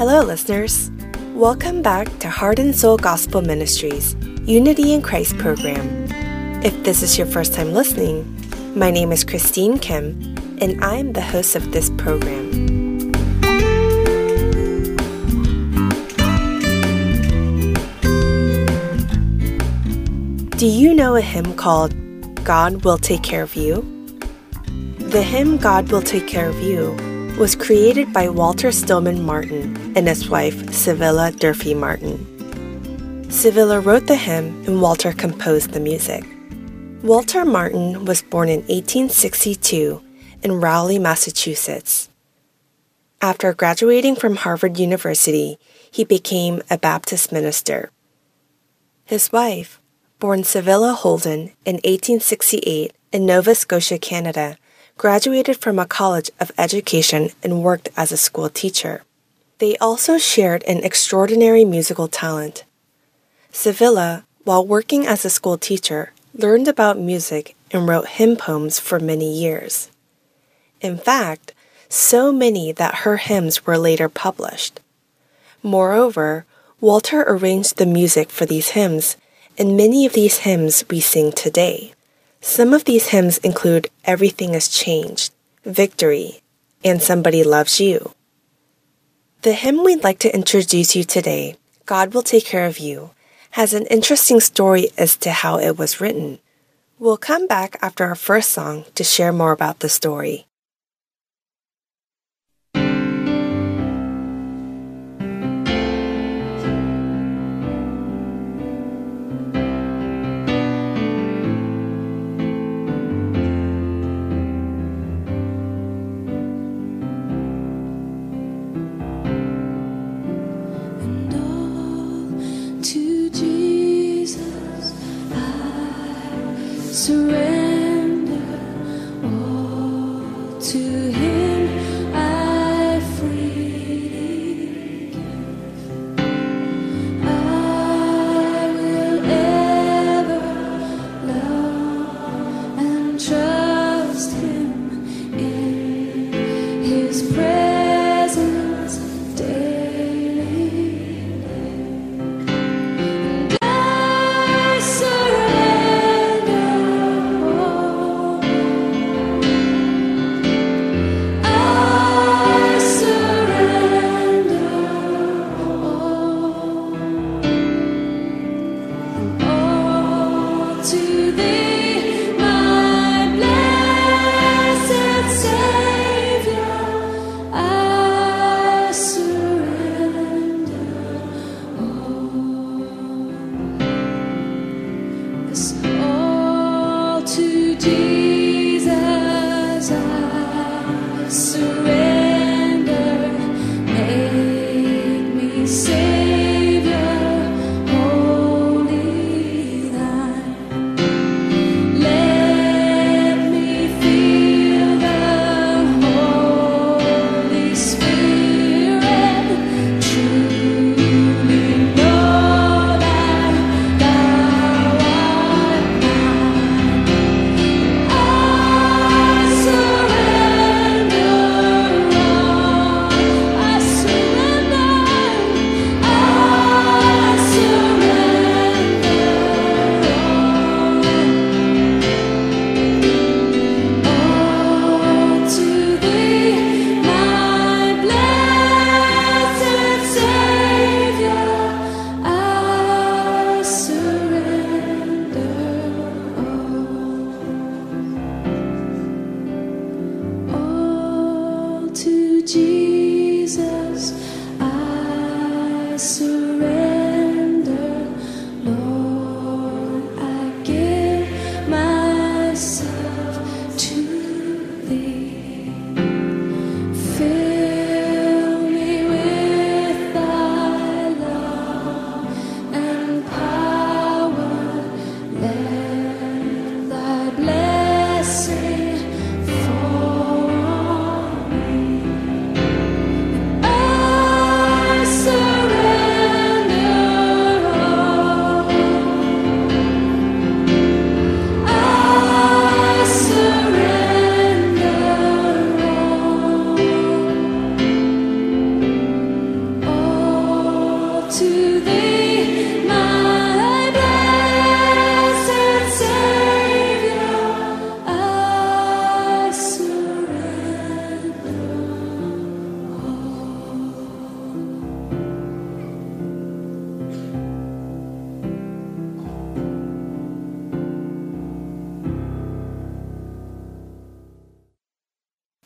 Hello, listeners. Welcome back to Heart and Soul Gospel Ministries Unity in Christ program. If this is your first time listening, my name is Christine Kim, and I'm the host of this program. Do you know a hymn called God Will Take Care of You? The hymn God Will Take Care of You was created by Walter Stillman Martin and his wife, Civilla Durfee Martin. Civilla wrote the hymn and Walter composed the music. Walter Martin was born in 1862 in Rowley, Massachusetts. After graduating from Harvard University, he became a Baptist minister. His wife, born Civilla Holden in 1868 in Nova Scotia, Canada, graduated from a college of education and worked as a school teacher. They also shared an extraordinary musical talent. Civilla, while working as a school teacher, learned about music and wrote hymn poems for many years. In fact, so many that her hymns were later published. Moreover, Walter arranged the music for these hymns, and many of these hymns we sing today. Some of these hymns include Everything is Changed, Victory, and Somebody Loves You. The hymn we'd like to introduce you today, God Will Take Care of You, has an interesting story as to how it was written. We'll come back after our first song to share more about the story.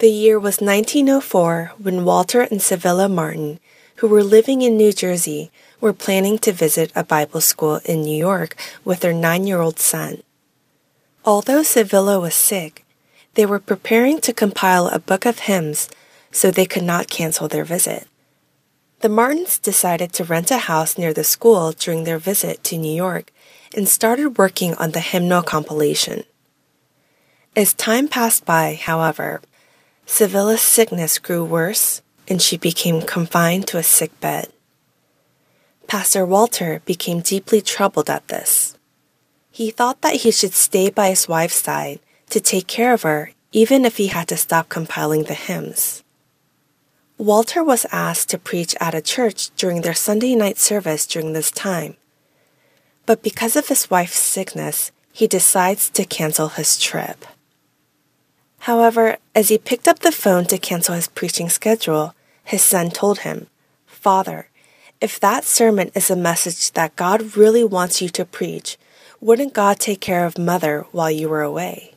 The year was 1904 when Walter and Civilla Martin, who were living in New Jersey, were planning to visit a Bible school in New York with their nine year old son. Although Civilla was sick, they were preparing to compile a book of hymns so they could not cancel their visit. The Martins decided to rent a house near the school during their visit to New York and started working on the hymnal compilation. As time passed by, however, Civilla's sickness grew worse and she became confined to a sick bed. Pastor Walter became deeply troubled at this. He thought that he should stay by his wife's side to take care of her even if he had to stop compiling the hymns. Walter was asked to preach at a church during their Sunday night service during this time. But because of his wife's sickness, he decides to cancel his trip. However, as he picked up the phone to cancel his preaching schedule, his son told him, Father, if that sermon is a message that God really wants you to preach, wouldn't God take care of mother while you were away?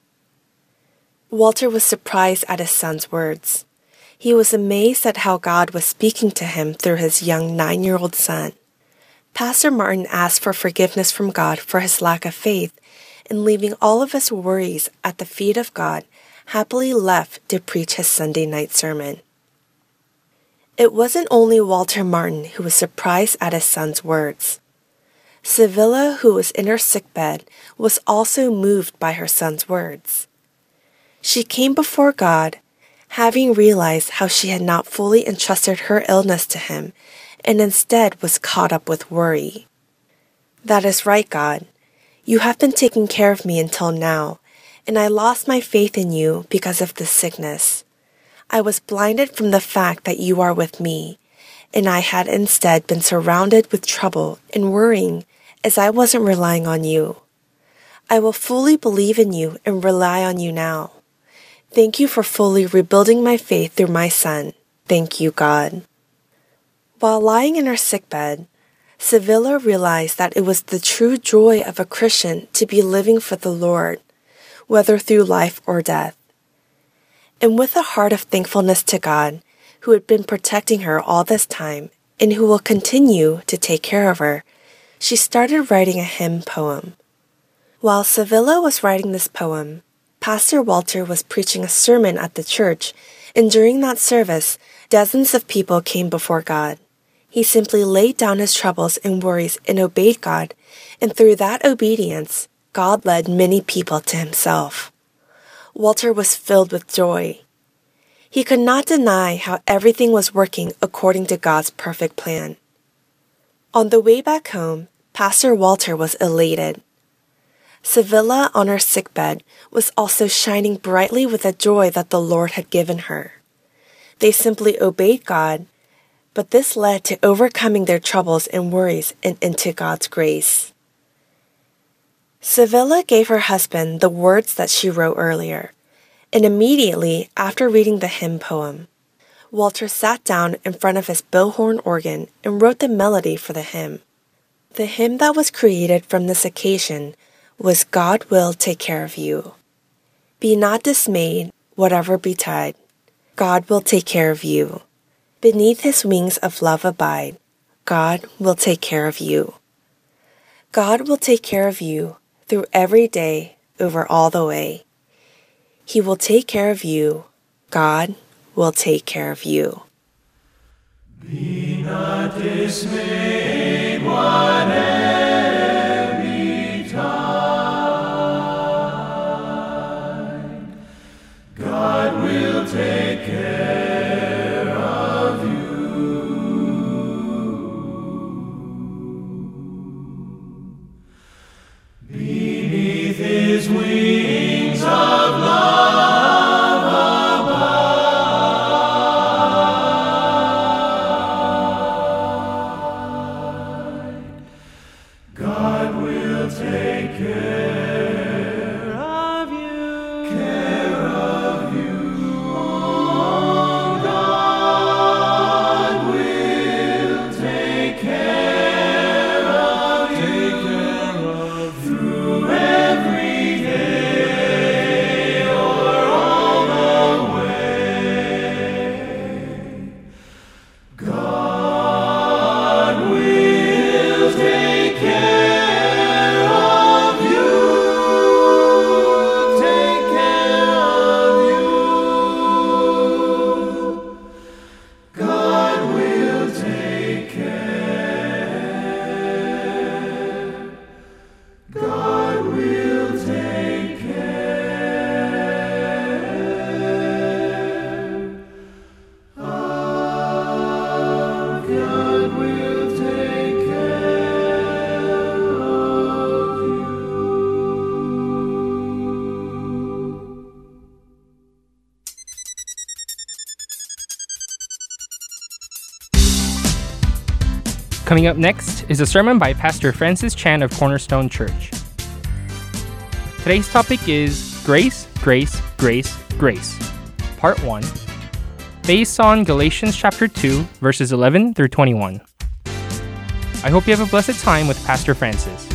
Walter was surprised at his son's words. He was amazed at how God was speaking to him through his young nine year old son. Pastor Martin asked for forgiveness from God for his lack of faith and leaving all of his worries at the feet of God happily left to preach his Sunday night sermon. It wasn't only Walter Martin who was surprised at his son's words. Civilla, who was in her sickbed, was also moved by her son's words. She came before God, having realized how she had not fully entrusted her illness to Him and instead was caught up with worry. That is right, God. You have been taking care of me until now, and I lost my faith in you because of this sickness. I was blinded from the fact that you are with me, and I had instead been surrounded with trouble and worrying as I wasn't relying on you. I will fully believe in you and rely on you now. Thank you for fully rebuilding my faith through my son. Thank you, God. While lying in her sickbed, Civilla realized that it was the true joy of a Christian to be living for the Lord whether through life or death. And with a heart of thankfulness to God, who had been protecting her all this time and who will continue to take care of her, she started writing a hymn poem. While Civilla was writing this poem, Pastor Walter was preaching a sermon at the church, and during that service, dozens of people came before God. He simply laid down his troubles and worries and obeyed God, and through that obedience, God led many people to himself. Walter was filled with joy. He could not deny how everything was working according to God's perfect plan. On the way back home, Pastor Walter was elated. Civilla on her sickbed was also shining brightly with the joy that the Lord had given her. They simply obeyed God, but this led to overcoming their troubles and worries and into God's grace. Civilla gave her husband the words that she wrote earlier, and immediately after reading the hymn poem, Walter sat down in front of his Bilhorn organ and wrote the melody for the hymn. The hymn that was created from this occasion was God Will Take Care of You. Be not dismayed, whatever betide. God will take care of you. Beneath his wings of love abide. God will take care of you. God will take care of you through every day over all the way. He will take care of you. God will take care of you. Be not dismayed, whatever betide. God will take Coming up next is a sermon by Pastor Francis Chan of Cornerstone Church. Today's topic is Grace, Grace, Grace, Grace, Part 1, based on Galatians chapter 2, verses 11 through 21. I hope you have a blessed time with Pastor Francis.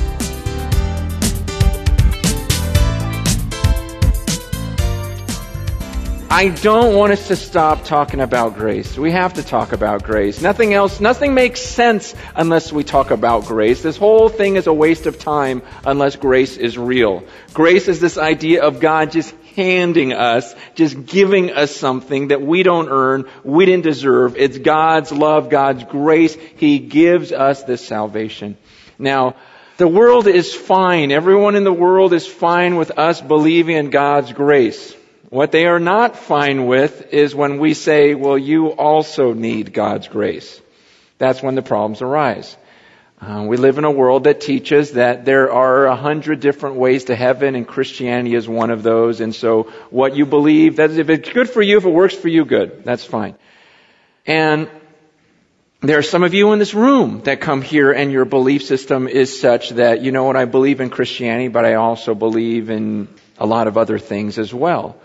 I don't want us to stop talking about grace. We have to talk about grace. Nothing else, nothing makes sense unless we talk about grace. This whole thing is a waste of time unless grace is real. Grace is this idea of God just handing us, just giving us something that we don't earn, we didn't deserve. It's God's love, God's grace. He gives us this salvation. Now, the world is fine. Everyone in the world is fine with us believing in God's grace. What they are not fine with is when we say, well, you also need God's grace. That's when the problems arise. Uh, we live in a world that teaches that there are a hundred different ways to heaven, and Christianity is one of those. And so, what you believe, that if it's good for you, if it works for you, good. That's fine. And there are some of you in this room that come here and your belief system is such that, you know what, I believe in Christianity, but I also believe in a lot of other things as well.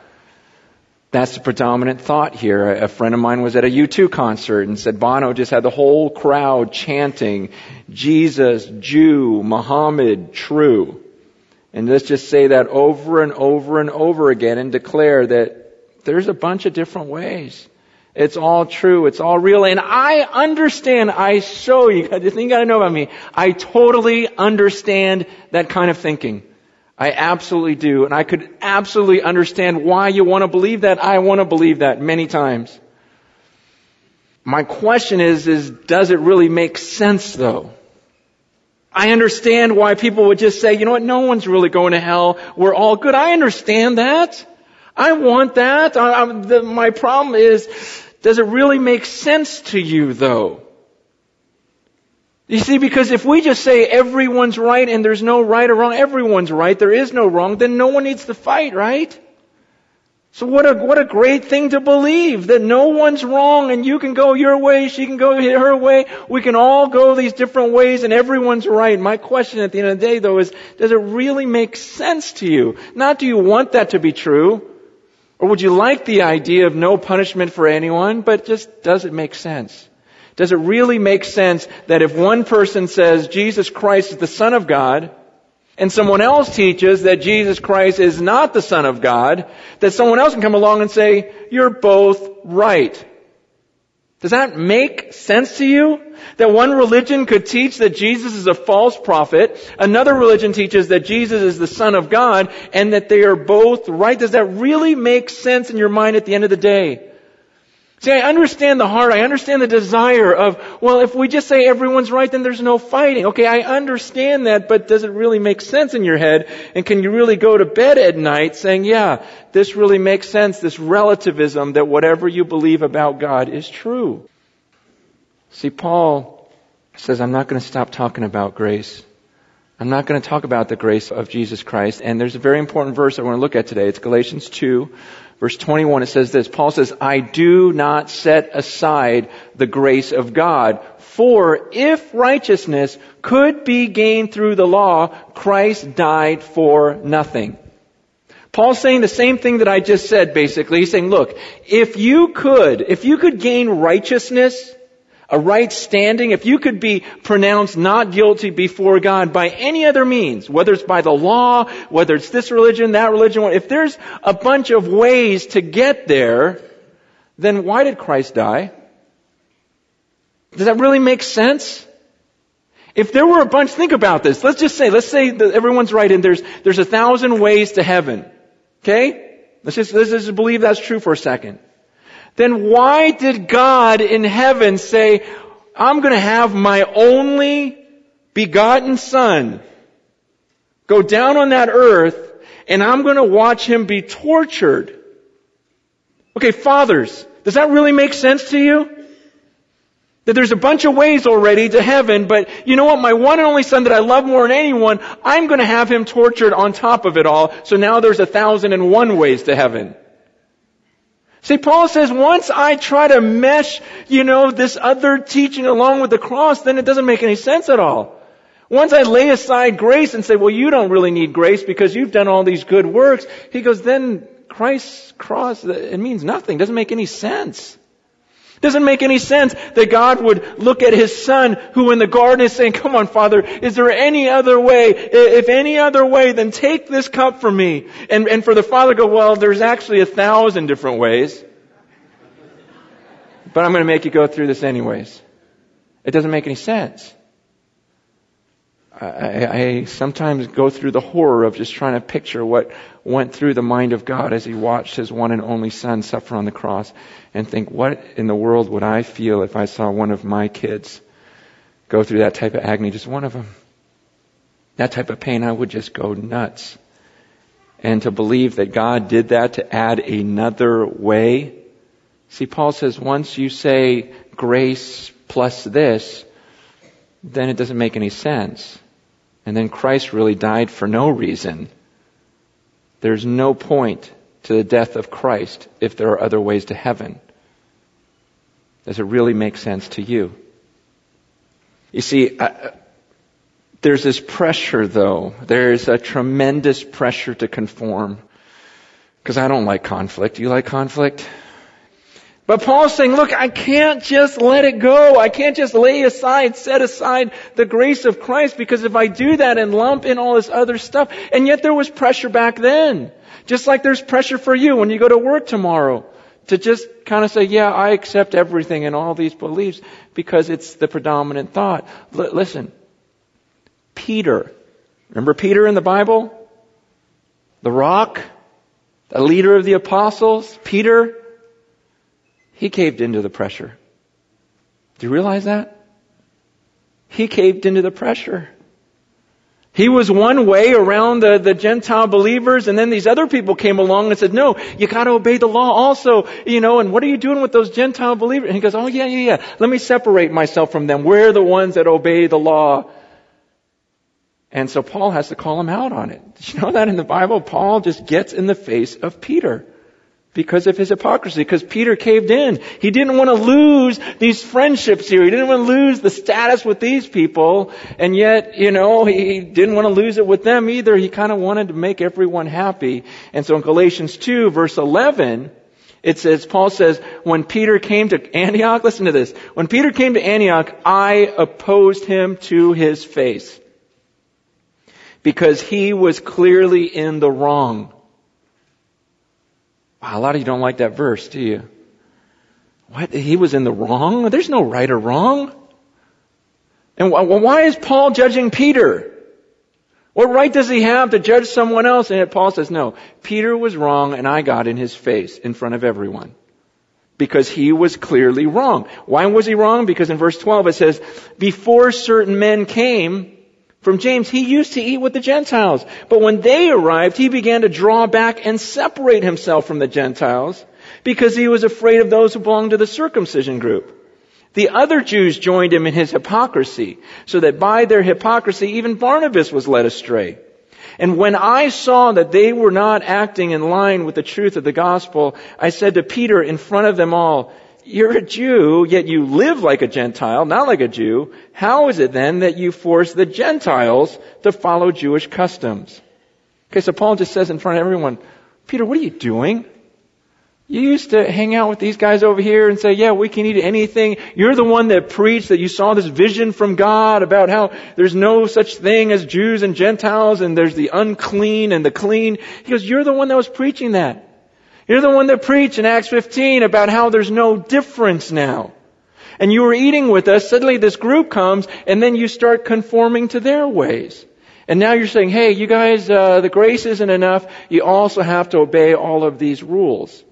That's the predominant thought here. A friend of mine was at a U2 concert and said Bono just had the whole crowd chanting, Jesus, Jew, Muhammad, true. And let's just say that over and over and over again and declare that there's a bunch of different ways. It's all true. It's all real. And I understand. I show you. The thing you gotta know about me. I totally understand that kind of thinking. I absolutely do. And I could absolutely understand why you want to believe that. I want to believe that many times. My question is, is does it really make sense though? I understand why people would just say, you know what, no one's really going to hell. We're all good. I understand that. I want that. I, I, the, my problem is, does it really make sense to you though? You see, because if we just say everyone's right and there's no right or wrong, everyone's right, there is no wrong, then no one needs to fight, right? So what a, what a great thing to believe that no one's wrong and you can go your way, she can go her way, we can all go these different ways and everyone's right. My question at the end of the day though is, does it really make sense to you? Not do you want that to be true? Or would you like the idea of no punishment for anyone, but just does it make sense? Does it really make sense that if one person says Jesus Christ is the Son of God, and someone else teaches that Jesus Christ is not the Son of God, that someone else can come along and say, you're both right. Does that make sense to you? That one religion could teach that Jesus is a false prophet, another religion teaches that Jesus is the Son of God, and that they are both right? Does that really make sense in your mind at the end of the day? See, I understand the heart. I understand the desire of, well, if we just say everyone's right, then there's no fighting. Okay, I understand that, but does it really make sense in your head? And can you really go to bed at night saying, yeah, this really makes sense, this relativism that whatever you believe about God is true? See, Paul says, I'm not going to stop talking about grace. I'm not going to talk about the grace of Jesus Christ. And there's a very important verse I want to look at today. It's Galatians 2, Verse 21, it says this. Paul says, I do not set aside the grace of God. For if righteousness could be gained through the law, Christ died for nothing. Paul's saying the same thing that I just said, basically. He's saying, look, if you could, if you could gain righteousness a right standing, if you could be pronounced not guilty before God by any other means, whether it's by the law, whether it's this religion, that religion, if there's a bunch of ways to get there, then why did Christ die? Does that really make sense? If there were a bunch, think about this. Let's just say, let's say that everyone's right and there's, there's a thousand ways to heaven. Okay? Let's just, let's just believe that's true for a second then why did God in heaven say, I'm going to have my only begotten son go down on that earth and I'm going to watch him be tortured? Okay, fathers, does that really make sense to you? That there's a bunch of ways already to heaven, but you know what? My one and only son that I love more than anyone, I'm to have him tortured on top of it all. So now there's a thousand and one ways to heaven. See, Paul says once I try to mesh, you know, this other teaching along with the cross, then it doesn't make any sense at all. Once I lay aside grace and say, well, you don't really need grace because you've done all these good works, he goes, then Christ's cross, it means nothing. Doesn't make any sense. Doesn't make any sense that God would look at his son who in the garden is saying, come on, father, is there any other way? If any other way, then take this cup from me. And, and for the father go, well, there's actually a thousand different ways. But I'm going to make you go through this anyways. It doesn't make any sense. I, I, sometimes go through the horror of just trying to picture what went through the mind of God as he watched his one and only son suffer on the cross and think, what in the world would I feel if I saw one of my kids go through that type of agony, just one of them? That type of pain, I would just go nuts. And to believe that God did that to add another way. See, Paul says once you say grace plus this, then it doesn't make any sense. And then Christ really died for no reason. There's no point to the death of Christ if there are other ways to heaven. Does it really make sense to you? You see, uh, there's this pressure though. There's a tremendous pressure to conform. Because I don't like conflict. You like conflict? But Paul's saying, look, I can't just let it go. I can't just lay aside, set aside the grace of Christ because if I do that and lump in all this other stuff, and yet there was pressure back then. Just like there's pressure for you when you go to work tomorrow to just kind of say, yeah, I accept everything and all these beliefs because it's the predominant thought. L- listen, Peter, remember Peter in the Bible? The rock? The leader of the apostles? Peter? He caved into the pressure. Do you realize that? He caved into the pressure. He was one way around the, the Gentile believers, and then these other people came along and said, no, you gotta obey the law also, you know, and what are you doing with those Gentile believers? And he goes, oh yeah, yeah, yeah, let me separate myself from them. We're the ones that obey the law. And so Paul has to call him out on it. Did you know that in the Bible? Paul just gets in the face of Peter because of his hypocrisy, because Peter caved in. He didn't want to lose these friendships here. He didn't want to lose the status with these people, and yet, you know, he didn't want to lose it with them either. He kind of wanted to make everyone happy. And so in Galatians 2 verse 11, it says, Paul says, when Peter came to Antioch, listen to this, when Peter came to Antioch, I opposed him to his face. Because he was clearly in the wrong. Wow, a lot of you don't like that verse, do you? What? He was in the wrong? There's no right or wrong. And why is Paul judging Peter? What right does he have to judge someone else? And Paul says, no, Peter was wrong and I got in his face in front of everyone. Because he was clearly wrong. Why was he wrong? Because in verse 12 it says, before certain men came, from James, he used to eat with the Gentiles. But when they arrived, he began to draw back and separate himself from the Gentiles because he was afraid of those who belonged to the circumcision group. The other Jews joined him in his hypocrisy, so that by their hypocrisy even Barnabas was led astray. And when I saw that they were not acting in line with the truth of the gospel, I said to Peter in front of them all, you're a Jew, yet you live like a Gentile, not like a Jew. How is it then that you force the Gentiles to follow Jewish customs? Okay, so Paul just says in front of everyone, Peter, what are you doing? You used to hang out with these guys over here and say, yeah, we can eat anything. You're the one that preached that you saw this vision from God about how there's no such thing as Jews and Gentiles and there's the unclean and the clean. He goes, you're the one that was preaching that. You're the one that preached in Acts 15 about how there's no difference now. And you were eating with us, suddenly this group comes, and then you start conforming to their ways. And now you're saying, hey, you guys, uh, the grace isn't enough. You also have to obey all of these rules.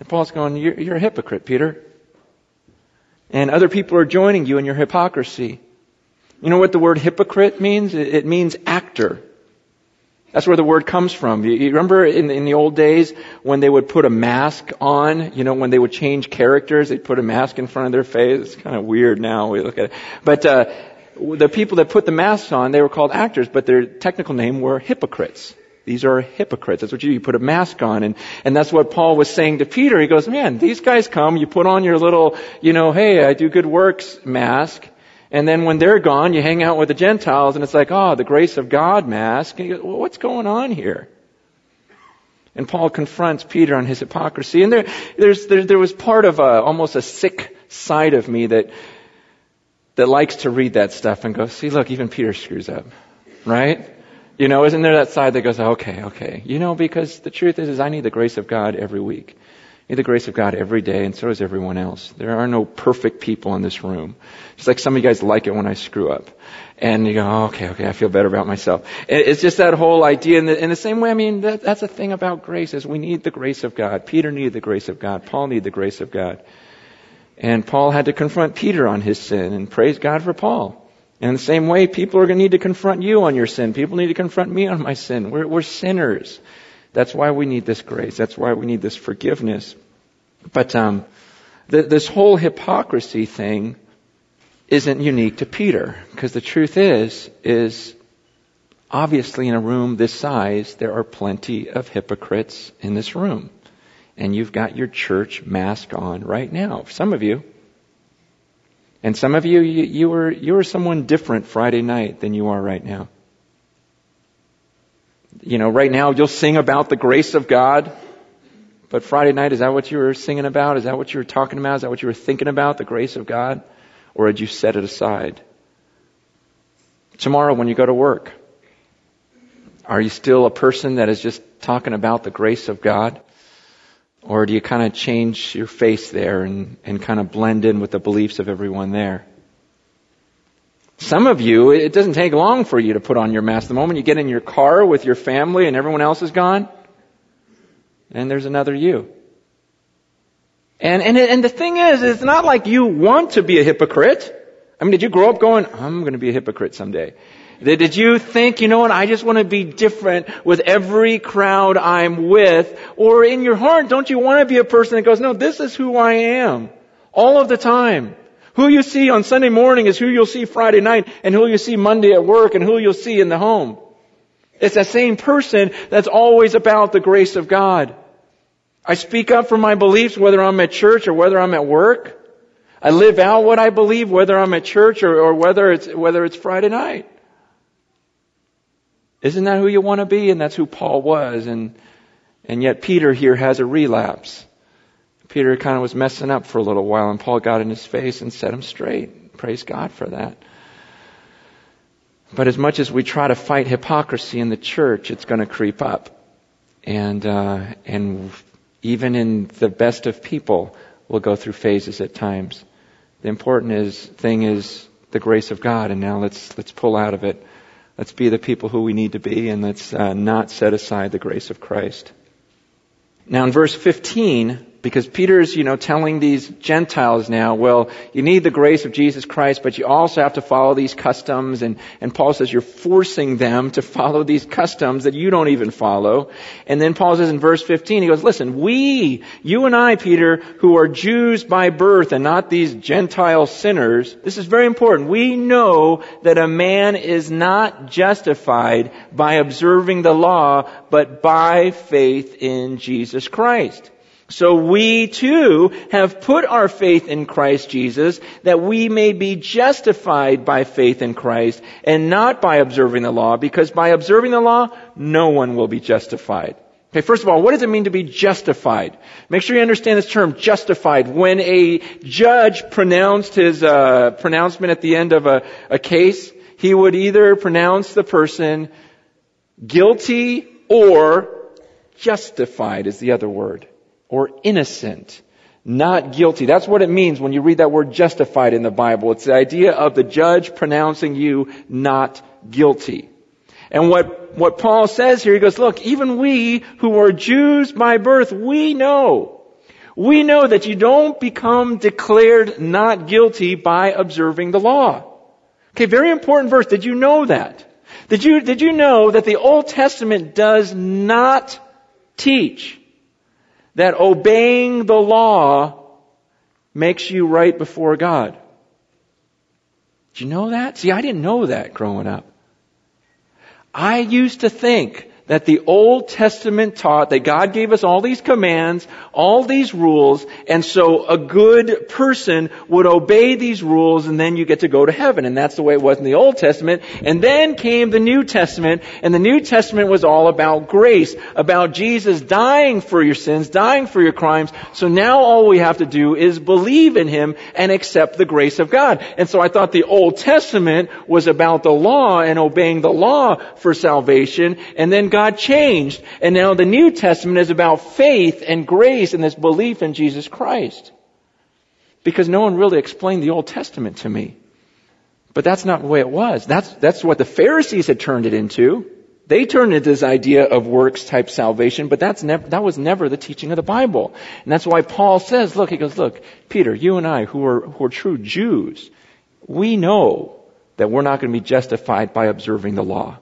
And Paul's going, you're, you're a hypocrite, Peter. And other people are joining you in your hypocrisy. You know what the word hypocrite means? It means actor. That's where the word comes from. You, remember in, in the old days when they would put a mask on, you know, when they would change characters, they'd put a mask in front of their face. It's kind of weird now we look at it. But, uh, the people that put the masks on, they were called actors, but their technical name were hypocrites. These are hypocrites. That's what you, you put a mask on. And, and that's what Paul was saying to Peter. He goes, man, these guys come, you put on your little, you know, hey, I do good works mask. And then when they're gone, you hang out with the Gentiles and it's like, oh, the grace of God mask. And you go, what's going on here? And Paul confronts Peter on his hypocrisy. And there, there, there was part of a, almost a sick side of me that, that likes to read that stuff and go, see, look, even Peter screws up. Right? You know, isn't there that side that goes, okay, okay. You know, because the truth is, is I need the grace of God every week. Need the grace of God every day, and so does everyone else. There are no perfect people in this room. It's like some of you guys like it when I screw up. And you go, oh, okay, okay, I feel better about myself. It's just that whole idea. In the, in the same way, I mean, that, that's the thing about grace is we need the grace of God. Peter needed the grace of God. Paul needed the grace of God. And Paul had to confront Peter on his sin, and praise God for Paul. And in the same way, people are going to need to confront you on your sin. People need to confront me on my sin. We're, we're sinners. That's why we need this grace. That's why we need this forgiveness. But um, this whole hypocrisy thing isn't unique to Peter, because the truth is, is obviously in a room this size, there are plenty of hypocrites in this room. And you've got your church mask on right now. Some of you. And some of you, you, you were, you were someone different Friday night than you are right now. You know, right now you'll sing about the grace of God. But Friday night, is that what you were singing about? Is that what you were talking about? Is that what you were thinking about, the grace of God? Or had you set it aside? Tomorrow when you go to work, are you still a person that is just talking about the grace of God? Or do you kind of change your face there and, and kind of blend in with the beliefs of everyone there? Some of you, it doesn't take long for you to put on your mask. The moment you get in your car with your family and everyone else is gone, and there's another you. And, and, and the thing is, it's not like you want to be a hypocrite. I mean, did you grow up going, I'm going to be a hypocrite someday? Did you think, you know what, I just want to be different with every crowd I'm with? Or in your heart, don't you want to be a person that goes, no, this is who I am. All of the time. Who you see on Sunday morning is who you'll see Friday night, and who you see Monday at work, and who you'll see in the home. It's that same person that's always about the grace of God. I speak up for my beliefs whether I'm at church or whether I'm at work. I live out what I believe whether I'm at church or, or whether it's, whether it's Friday night. Isn't that who you want to be? And that's who Paul was. And, and yet Peter here has a relapse. Peter kind of was messing up for a little while and Paul got in his face and set him straight. Praise God for that. But as much as we try to fight hypocrisy in the church, it's going to creep up. And, uh, and even in the best of people, we'll go through phases at times. The important is, thing is the grace of God, and now let's, let's pull out of it Let's be the people who we need to be, and let's uh, not set aside the grace of Christ. Now, in verse 15, because Peter's, you know, telling these Gentiles now, well, you need the grace of Jesus Christ, but you also have to follow these customs. And, and Paul says you're forcing them to follow these customs that you don't even follow. And then Paul says in verse 15, he goes, listen, we, you and I, Peter, who are Jews by birth and not these Gentile sinners, this is very important. We know that a man is not justified by observing the law, but by faith in Jesus Christ. So we too have put our faith in Christ Jesus that we may be justified by faith in Christ and not by observing the law because by observing the law, no one will be justified. Okay, first of all, what does it mean to be justified? Make sure you understand this term, justified. When a judge pronounced his uh, pronouncement at the end of a, a case, he would either pronounce the person guilty or justified is the other word or innocent, not guilty. That's what it means when you read that word justified in the Bible. It's the idea of the judge pronouncing you not guilty. And what, what Paul says here, he goes, look, even we who are Jews by birth, we know. We know that you don't become declared not guilty by observing the law. Okay, very important verse. Did you know that? Did you, did you know that the Old Testament does not teach that obeying the law makes you right before God. Did you know that? See, I didn't know that growing up. I used to think that the Old Testament taught that God gave us all these commands, all these rules, and so a good person would obey these rules and then you get to go to heaven. And that's the way it was in the Old Testament. And then came the New Testament, and the New Testament was all about grace, about Jesus dying for your sins, dying for your crimes. So now all we have to do is believe in Him and accept the grace of God. And so I thought the Old Testament was about the law and obeying the law for salvation, and then God changed. And now the New Testament is about faith and grace and this belief in Jesus Christ. Because no one really explained the Old Testament to me. But that's not the way it was. That's, that's what the Pharisees had turned it into. They turned it into this idea of works type salvation, but that's that was never the teaching of the Bible. And that's why Paul says, look, he goes, look, Peter, you and I who are, who are true Jews, we know that we're not going to be justified by observing the law.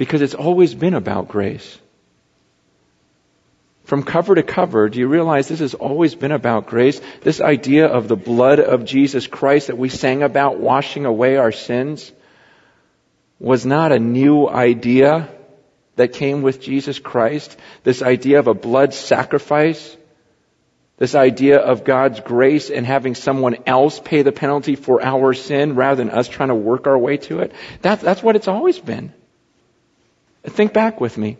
Because it's always been about grace. From cover to cover, do you realize this has always been about grace? This idea of the blood of Jesus Christ that we sang about washing away our sins was not a new idea that came with Jesus Christ. This idea of a blood sacrifice. This idea of God's grace and having someone else pay the penalty for our sin rather than us trying to work our way to it. That, that's what it's always been. Think back with me.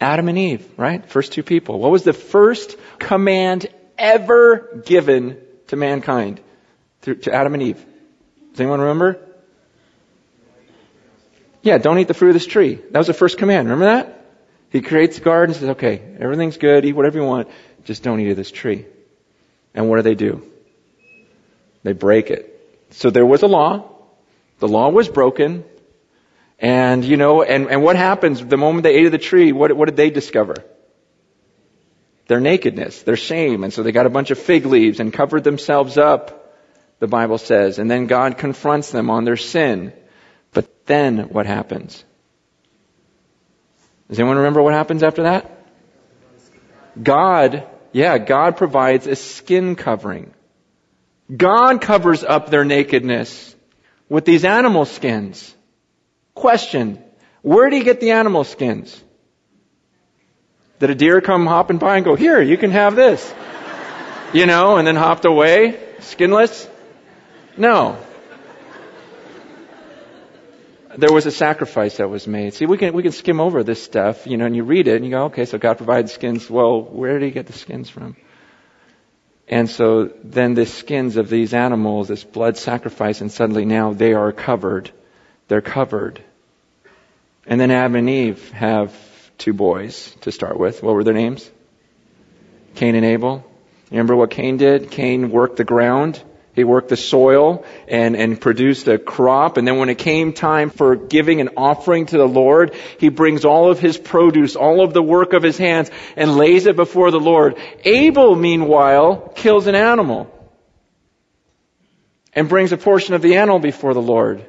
Adam and Eve, right? First two people. What was the first command ever given to mankind? To Adam and Eve. Does anyone remember? Yeah, don't eat the fruit of this tree. That was the first command. Remember that? He creates the garden and says, okay, everything's good, eat whatever you want, just don't eat of this tree. And what do they do? They break it. So there was a law. The law was broken. And, you know, and, and what happens the moment they ate of the tree? What, what did they discover? Their nakedness, their shame. And so they got a bunch of fig leaves and covered themselves up, the Bible says. And then God confronts them on their sin. But then what happens? Does anyone remember what happens after that? God, yeah, God provides a skin covering. God covers up their nakedness with these animal skins. Question. Where did he get the animal skins? Did a deer come hopping by and go, here, you can have this? You know, and then hopped away, skinless? No. There was a sacrifice that was made. See, we can, we can skim over this stuff, you know, and you read it and you go, okay, so God provided skins. Well, where did he get the skins from? And so then the skins of these animals, this blood sacrifice, and suddenly now they are covered. They're covered. And then Adam and Eve have two boys to start with. What were their names? Cain and Abel. Remember what Cain did? Cain worked the ground. He worked the soil and, and produced a crop. And then when it came time for giving an offering to the Lord, he brings all of his produce, all of the work of his hands, and lays it before the Lord. Abel, meanwhile, kills an animal and brings a portion of the animal before the Lord.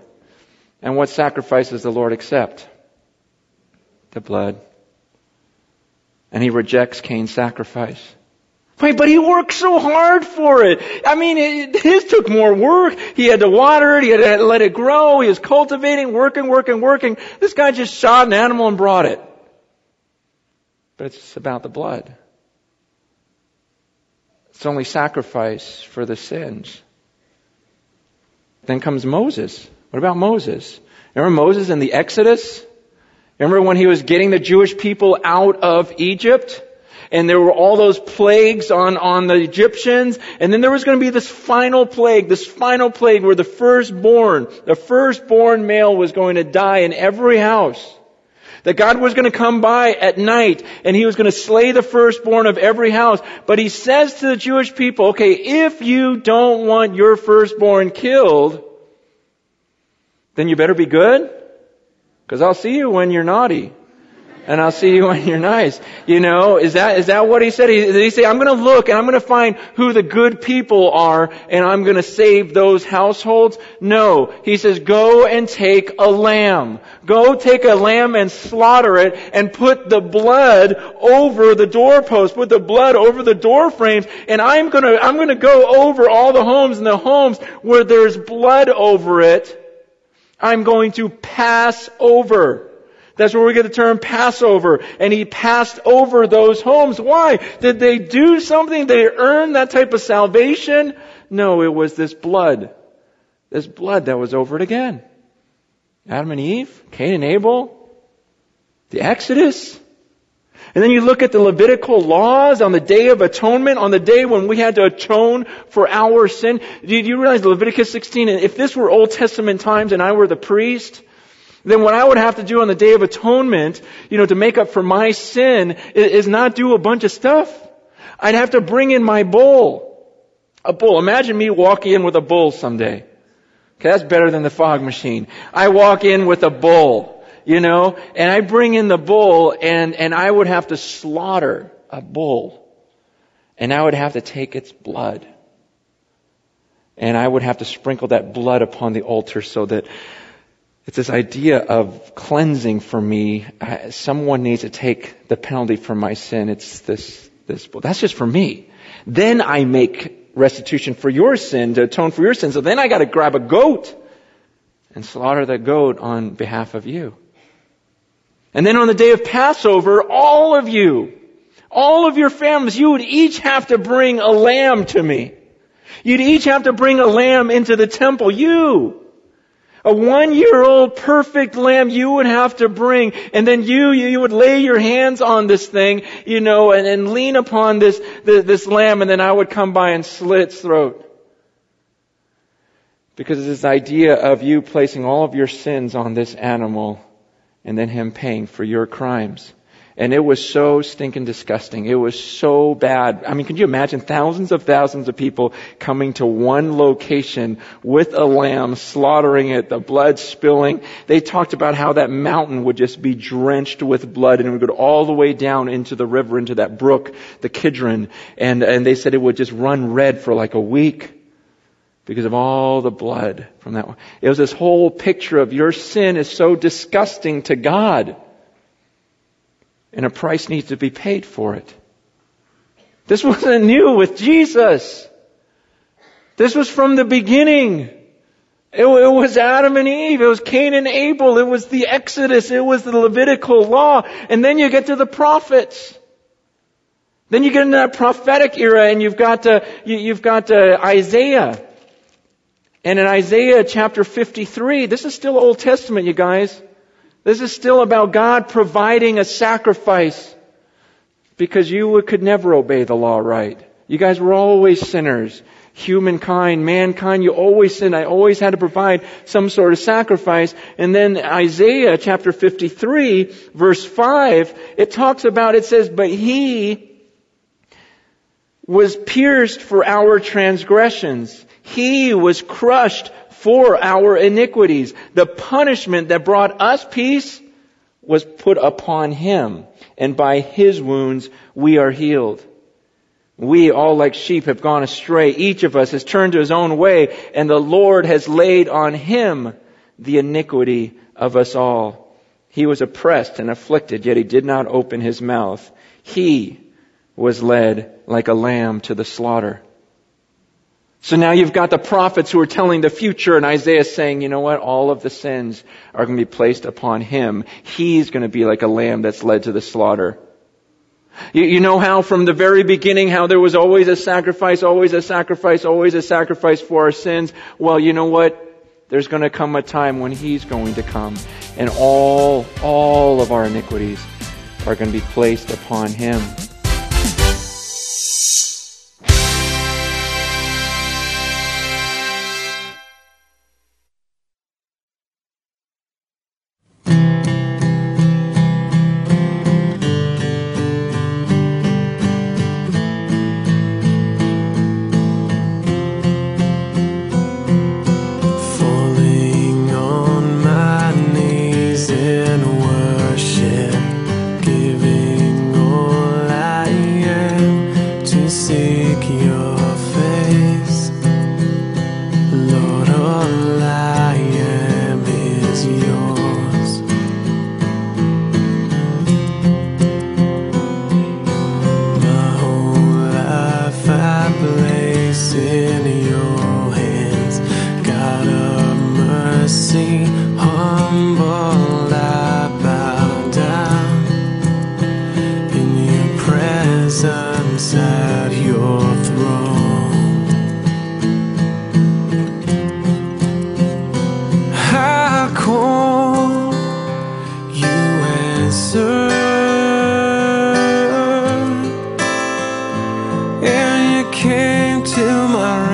And what sacrifice does the Lord accept? the blood. And he rejects Cain's sacrifice. Wait, but he worked so hard for it. I mean, it, his took more work. He had to water it. He had to let it grow. He was cultivating, working, working, working. This guy just shot an animal and brought it. But it's about the blood. It's only sacrifice for the sins. Then comes Moses. What about Moses? Remember Moses in the Exodus? Remember when he was getting the Jewish people out of Egypt? And there were all those plagues on, on the Egyptians. And then there was going to be this final plague, this final plague where the firstborn, the firstborn male was going to die in every house. That God was going to come by at night and he was going to slay the firstborn of every house. But he says to the Jewish people, okay, if you don't want your firstborn killed, then you better be good because I'll see you when you're naughty. And I'll see you when you're nice. You know, is that, is that what he said? He, did he say, I'm gonna look and I'm gonna find who the good people are and I'm gonna save those households? No. He says, go and take a lamb. Go take a lamb and slaughter it and put the blood over the doorpost, put the blood over the door frames and I'm gonna, I'm gonna go over all the homes and the homes where there's blood over it I'm going to pass over. That's where we get the term Passover. And he passed over those homes. Why? Did they do something? Did they earn that type of salvation? No, it was this blood. This blood that was over it again. Adam and Eve, Cain and Abel, the Exodus. And then you look at the Levitical laws on the Day of Atonement, on the day when we had to atone for our sin. Do you realize Leviticus 16, if this were Old Testament times and I were the priest, then what I would have to do on the Day of Atonement, you know, to make up for my sin is not do a bunch of stuff. I'd have to bring in my bull. A bull. Imagine me walking in with a bull someday. Okay, that's better than the fog machine. I walk in with a bull you know, and I bring in the bull and, and I would have to slaughter a bull. And I would have to take its blood. And I would have to sprinkle that blood upon the altar so that it's this idea of cleansing for me. someone needs to take the penalty for my sin. It's this, this, that's just for me. Then I make restitution for your sin to atone for your sin. So then I gotta grab a goat and slaughter the goat on behalf of you. And then on the day of Passover, all of you, all of your families, you would each have to bring a lamb to me. You'd each have to bring a lamb into the temple. You. A one year old perfect lamb you would have to bring. And then you, you would lay your hands on this thing, you know, and, and lean upon this, this, this lamb and then I would come by and slit its throat. Because this idea of you placing all of your sins on this animal and then him paying for your crimes. And it was so stinking disgusting. It was so bad. I mean, can you imagine thousands of thousands of people coming to one location with a lamb, slaughtering it, the blood spilling? They talked about how that mountain would just be drenched with blood and it would go all the way down into the river, into that brook, the Kidron. And, and they said it would just run red for like a week because of all the blood from that one. It was this whole picture of your sin is so disgusting to God. And a price needs to be paid for it. This wasn't new with Jesus. This was from the beginning. It, it, was Adam and Eve. It was Cain and Abel. It was the Exodus. It was the Levitical law. And then you get to the prophets. Then you get into that prophetic era and you've got, uh, you, have got uh, Isaiah. And in Isaiah chapter 53, this is still Old Testament, you guys. This is still about God providing a sacrifice because you could never obey the law right. You guys were always sinners. Humankind, mankind, you always sinned. I always had to provide some sort of sacrifice. And then Isaiah chapter 53 verse 5, it talks about, it says, but he was pierced for our transgressions. He was crushed for our iniquities. The punishment that brought us peace was put upon him, and by his wounds we are healed. We all like sheep have gone astray. Each of us has turned to his own way, and the Lord has laid on him the iniquity of us all. He was oppressed and afflicted, yet he did not open his mouth. He was led like a lamb to the slaughter so now you've got the prophets who are telling the future and Isaiah saying, you know what, all of the sins are going to be placed upon him. He's going to be like a lamb that's led to the slaughter. You, you know how from the very beginning how there was always a sacrifice, always a sacrifice, always a sacrifice for our sins? Well, you know what? There's going to come a time when he's going to come and all, all of our iniquities are going to be placed upon him.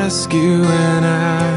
Rescue, and I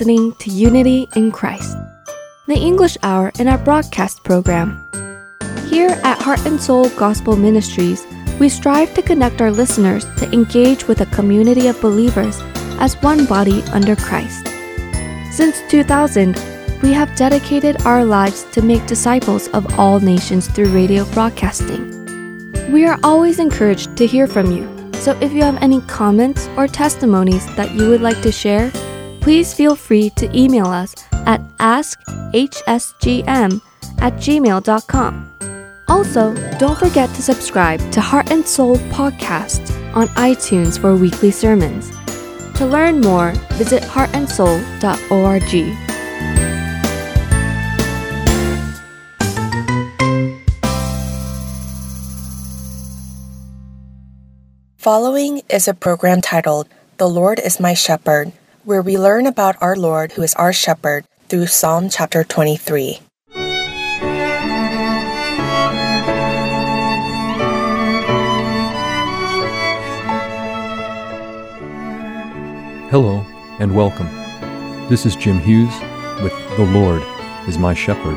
listening to Unity in Christ, the English hour in our broadcast program. Here at Heart and Soul Gospel Ministries, we strive to connect our listeners to engage with a community of believers as one body under Christ. Since 2000, we have dedicated our lives to make disciples of all nations through radio broadcasting. We are always encouraged to hear from you, so if you have any comments or testimonies that you would like to share, please feel free to email us at askhsgm at gmail.com. Also, don't forget to subscribe to Heart and Soul Podcast on iTunes for weekly sermons. To learn more, visit heartandsoul.org. Following is a program titled The Lord is My Shepherd, where we learn about our Lord who is our shepherd through Psalm chapter 23. Hello and welcome. This is Jim Hughes with The Lord is My Shepherd.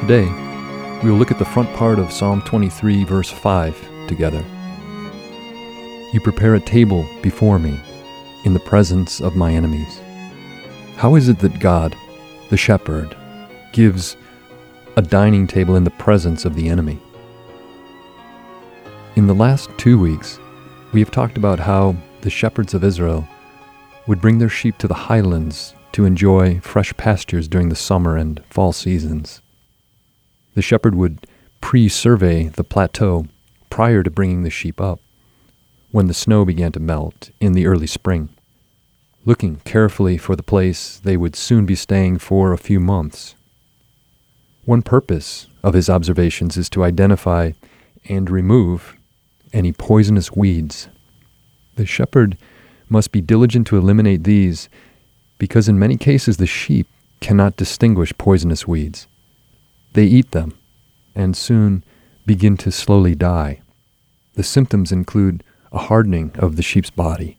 Today, we will look at the front part of Psalm 23, verse 5 together. You prepare a table before me in the presence of my enemies. How is it that God, the shepherd, gives a dining table in the presence of the enemy? In the last two weeks, we have talked about how the shepherds of Israel would bring their sheep to the highlands to enjoy fresh pastures during the summer and fall seasons. The shepherd would pre survey the plateau prior to bringing the sheep up when the snow began to melt in the early spring, looking carefully for the place they would soon be staying for a few months. One purpose of his observations is to identify and remove any poisonous weeds. The shepherd must be diligent to eliminate these because in many cases the sheep cannot distinguish poisonous weeds. They eat them and soon begin to slowly die. The symptoms include a hardening of the sheep's body.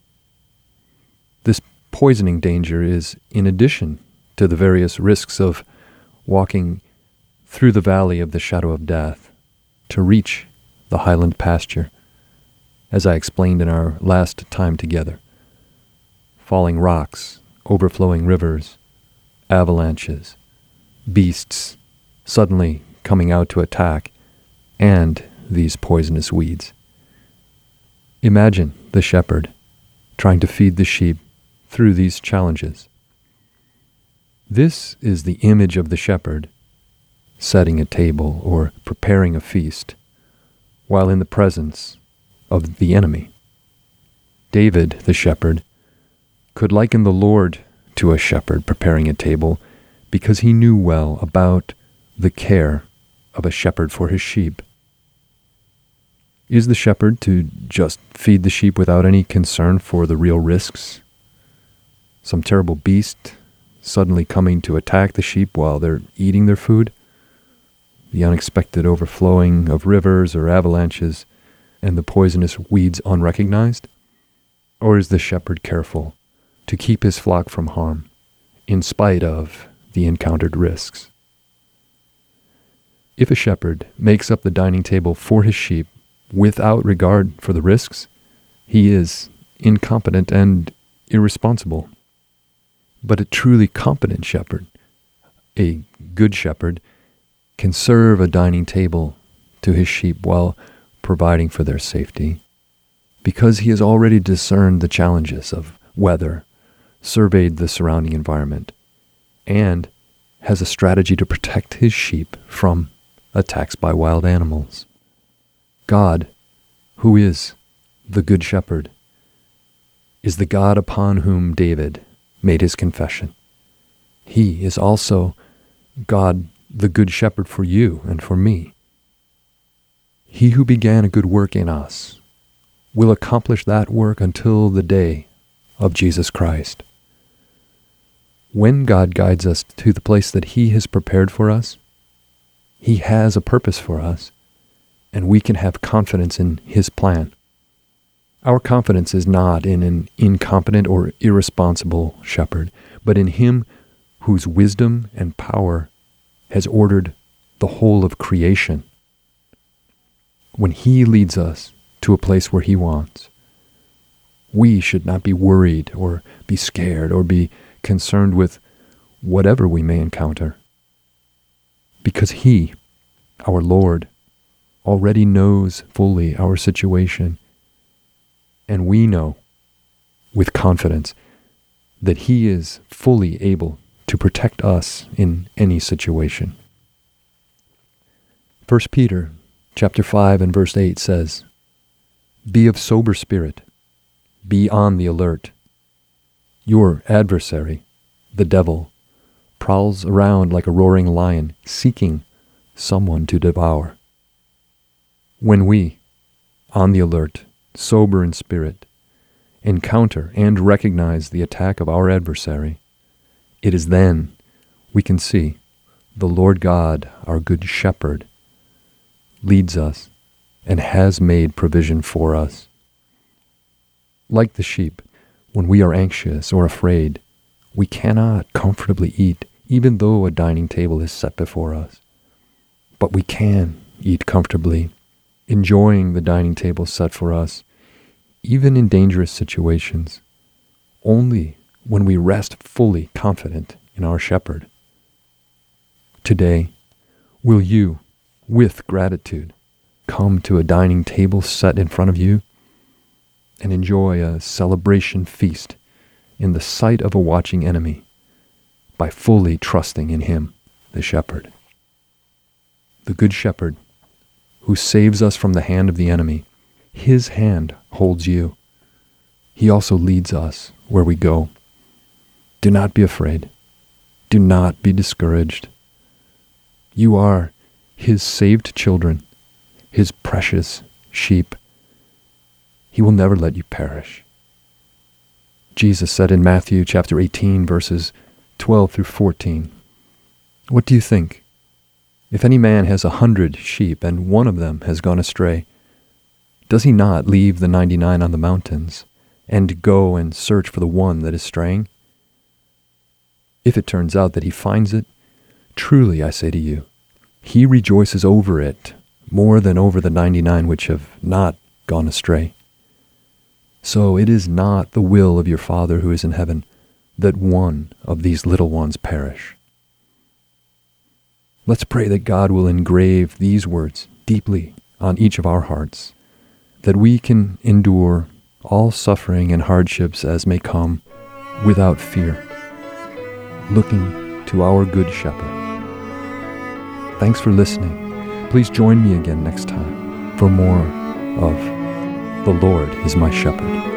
This poisoning danger is in addition to the various risks of walking through the valley of the shadow of death to reach the highland pasture, as I explained in our last time together. Falling rocks, overflowing rivers, avalanches, beasts suddenly coming out to attack, and these poisonous weeds. Imagine the shepherd trying to feed the sheep through these challenges. This is the image of the shepherd setting a table or preparing a feast while in the presence of the enemy. David, the shepherd, could liken the Lord to a shepherd preparing a table because he knew well about the care of a shepherd for his sheep. Is the shepherd to just feed the sheep without any concern for the real risks? Some terrible beast suddenly coming to attack the sheep while they're eating their food? The unexpected overflowing of rivers or avalanches and the poisonous weeds unrecognized? Or is the shepherd careful to keep his flock from harm in spite of the encountered risks? If a shepherd makes up the dining table for his sheep without regard for the risks, he is incompetent and irresponsible. But a truly competent shepherd, a good shepherd, can serve a dining table to his sheep while providing for their safety, because he has already discerned the challenges of weather, surveyed the surrounding environment, and has a strategy to protect his sheep from attacks by wild animals. God, who is the Good Shepherd, is the God upon whom David made his confession. He is also God, the Good Shepherd for you and for me. He who began a good work in us will accomplish that work until the day of Jesus Christ. When God guides us to the place that He has prepared for us, He has a purpose for us and we can have confidence in His plan. Our confidence is not in an incompetent or irresponsible shepherd, but in Him whose wisdom and power has ordered the whole of creation. When He leads us to a place where He wants, we should not be worried or be scared or be concerned with whatever we may encounter. Because He, our Lord, already knows fully our situation. And we know with confidence that He is fully able to protect us in any situation. 1 Peter chapter 5 and verse 8 says, Be of sober spirit, be on the alert. Your adversary, the devil, prowls around like a roaring lion, seeking someone to devour. When we, on the alert, sober in spirit, encounter and recognize the attack of our adversary, it is then we can see the Lord God, our good shepherd, leads us and has made provision for us. Like the sheep, when we are anxious or afraid, we cannot comfortably eat even though a dining table is set before us. but we can eat comfortably, enjoying the dining table set for us, even in dangerous situations, only when we rest fully confident in our shepherd. Today, will you, with gratitude, come to a dining table set in front of you and enjoy a celebration feast in the sight of a watching enemy by fully trusting in him, the shepherd? The good shepherd who saves us from the hand of the enemy, his hand holds you. He also leads us where we go. Do not be afraid. Do not be discouraged. You are his saved children, his precious sheep. He will never let you perish. Jesus said in Matthew chapter 18 verses 12 through 14, What do you think? If any man has a hundred sheep and one of them has gone astray, does he not leave the ninety nine on the mountains and go and search for the one that is straying? If it turns out that he finds it, truly I say to you, he rejoices over it more than over the ninety nine which have not gone astray. So it is not the will of your Father who is in heaven that one of these little ones perish. Let's pray that God will engrave these words deeply on each of our hearts, that we can endure all suffering and hardships as may come without fear, looking to our Good Shepherd. Thanks for listening. Please join me again next time for more of The Lord is My Shepherd.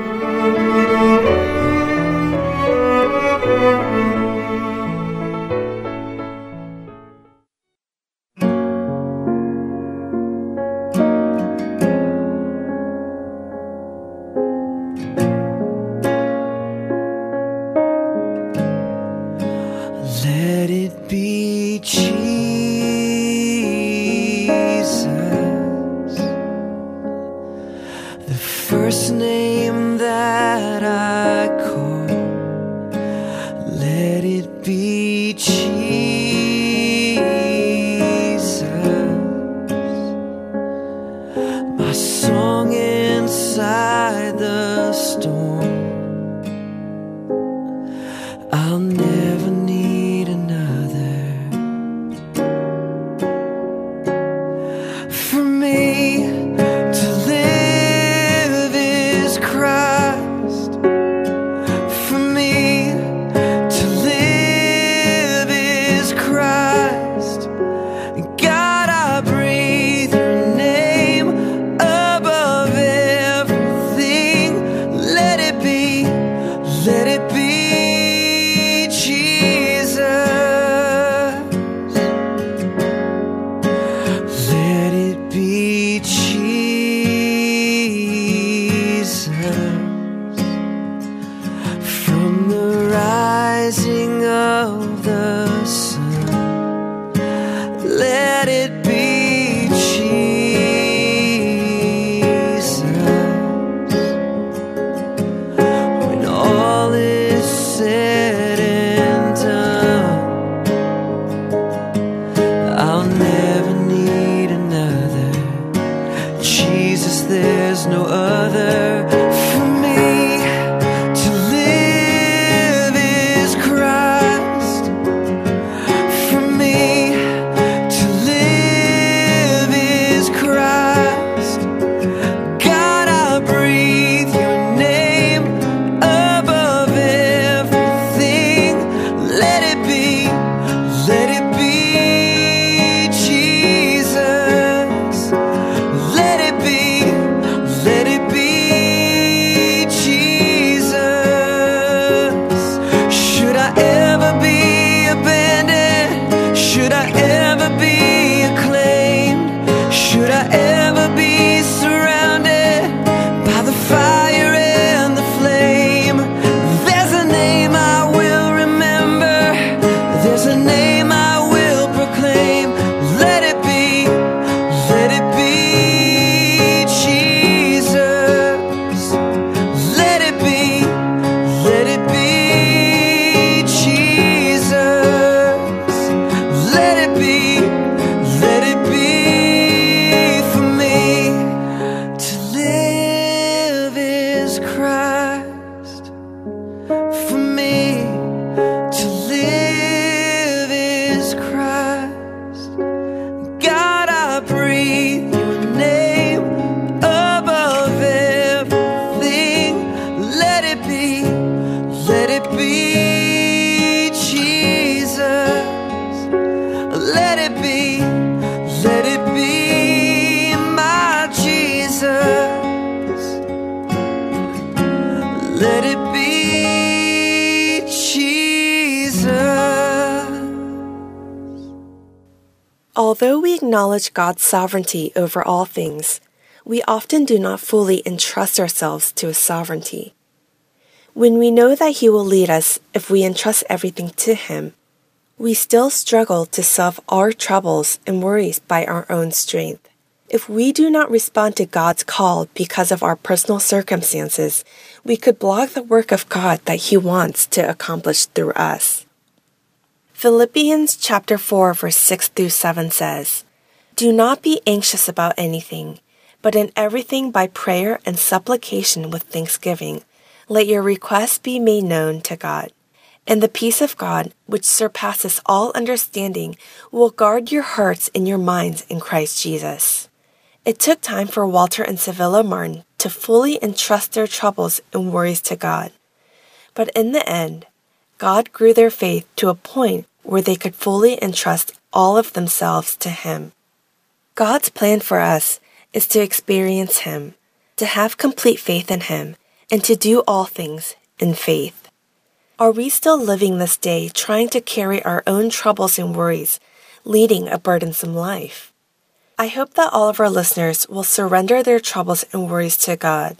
God's sovereignty over all things, we often do not fully entrust ourselves to His sovereignty. When we know that He will lead us if we entrust everything to Him, we still struggle to solve our troubles and worries by our own strength. If we do not respond to God's call because of our personal circumstances, we could block the work of God that He wants to accomplish through us. Philippians chapter 4 verse 6 through 7 says, Do not be anxious about anything, but in everything by prayer and supplication with thanksgiving, let your requests be made known to God. And the peace of God, which surpasses all understanding, will guard your hearts and your minds in Christ Jesus. It took time for Walter and Civilla Martin to fully entrust their troubles and worries to God. But in the end, God grew their faith to a point where they could fully entrust all of themselves to Him. God's plan for us is to experience Him, to have complete faith in Him, and to do all things in faith. Are we still living this day trying to carry our own troubles and worries, leading a burdensome life? I hope that all of our listeners will surrender their troubles and worries to God.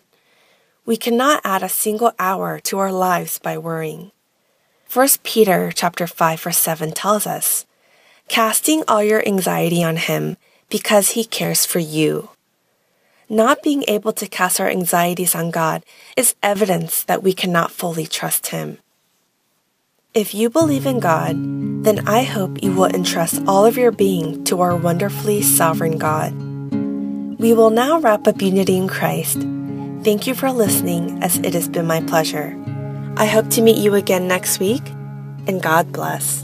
We cannot add a single hour to our lives by worrying. 1 Peter chapter 5 verse 7 tells us, casting all your anxiety on him because he cares for you. Not being able to cast our anxieties on God is evidence that we cannot fully trust him. If you believe in God, then I hope you will entrust all of your being to our wonderfully sovereign God. We will now wrap up Unity in Christ. Thank you for listening, as it has been my pleasure. I hope to meet you again next week, and God bless.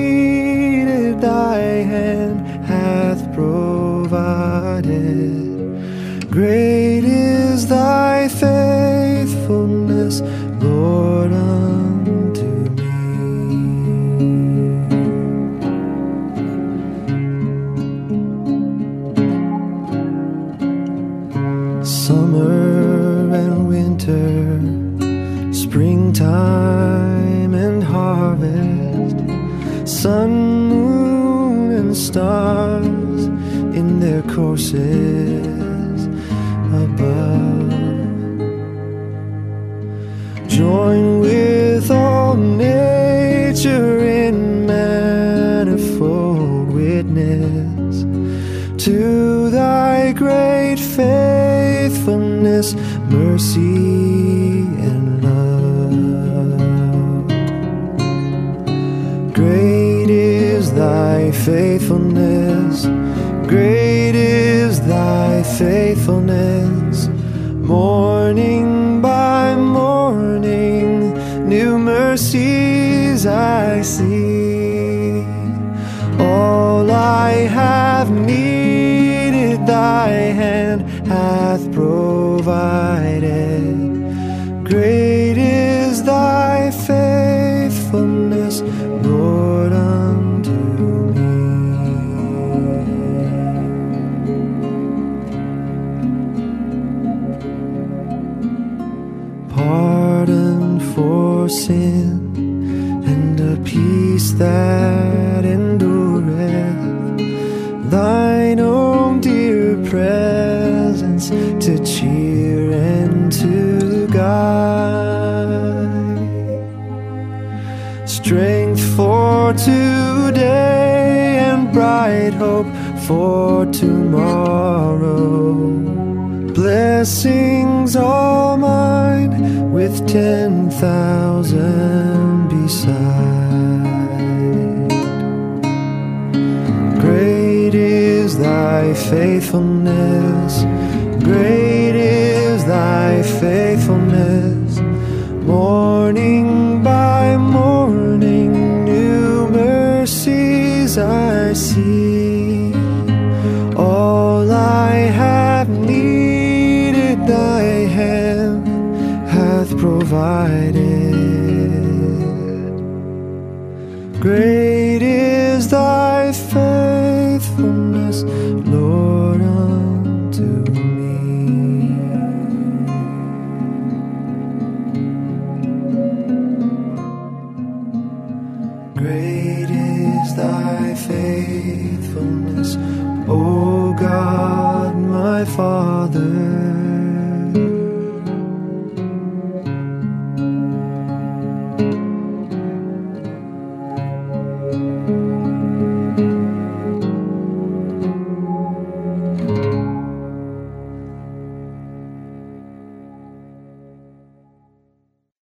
Great is thy faithfulness, Lord, unto me. Summer and winter, springtime and harvest, sun, moon, and stars in their courses mercy, and love. Great is thy faithfulness, sin and a peace that endureth. Thine own dear presence to cheer and to guide. Strength for today and bright hope for tomorrow. blessings all mine ten thousand beside. Great is thy faithfulness, great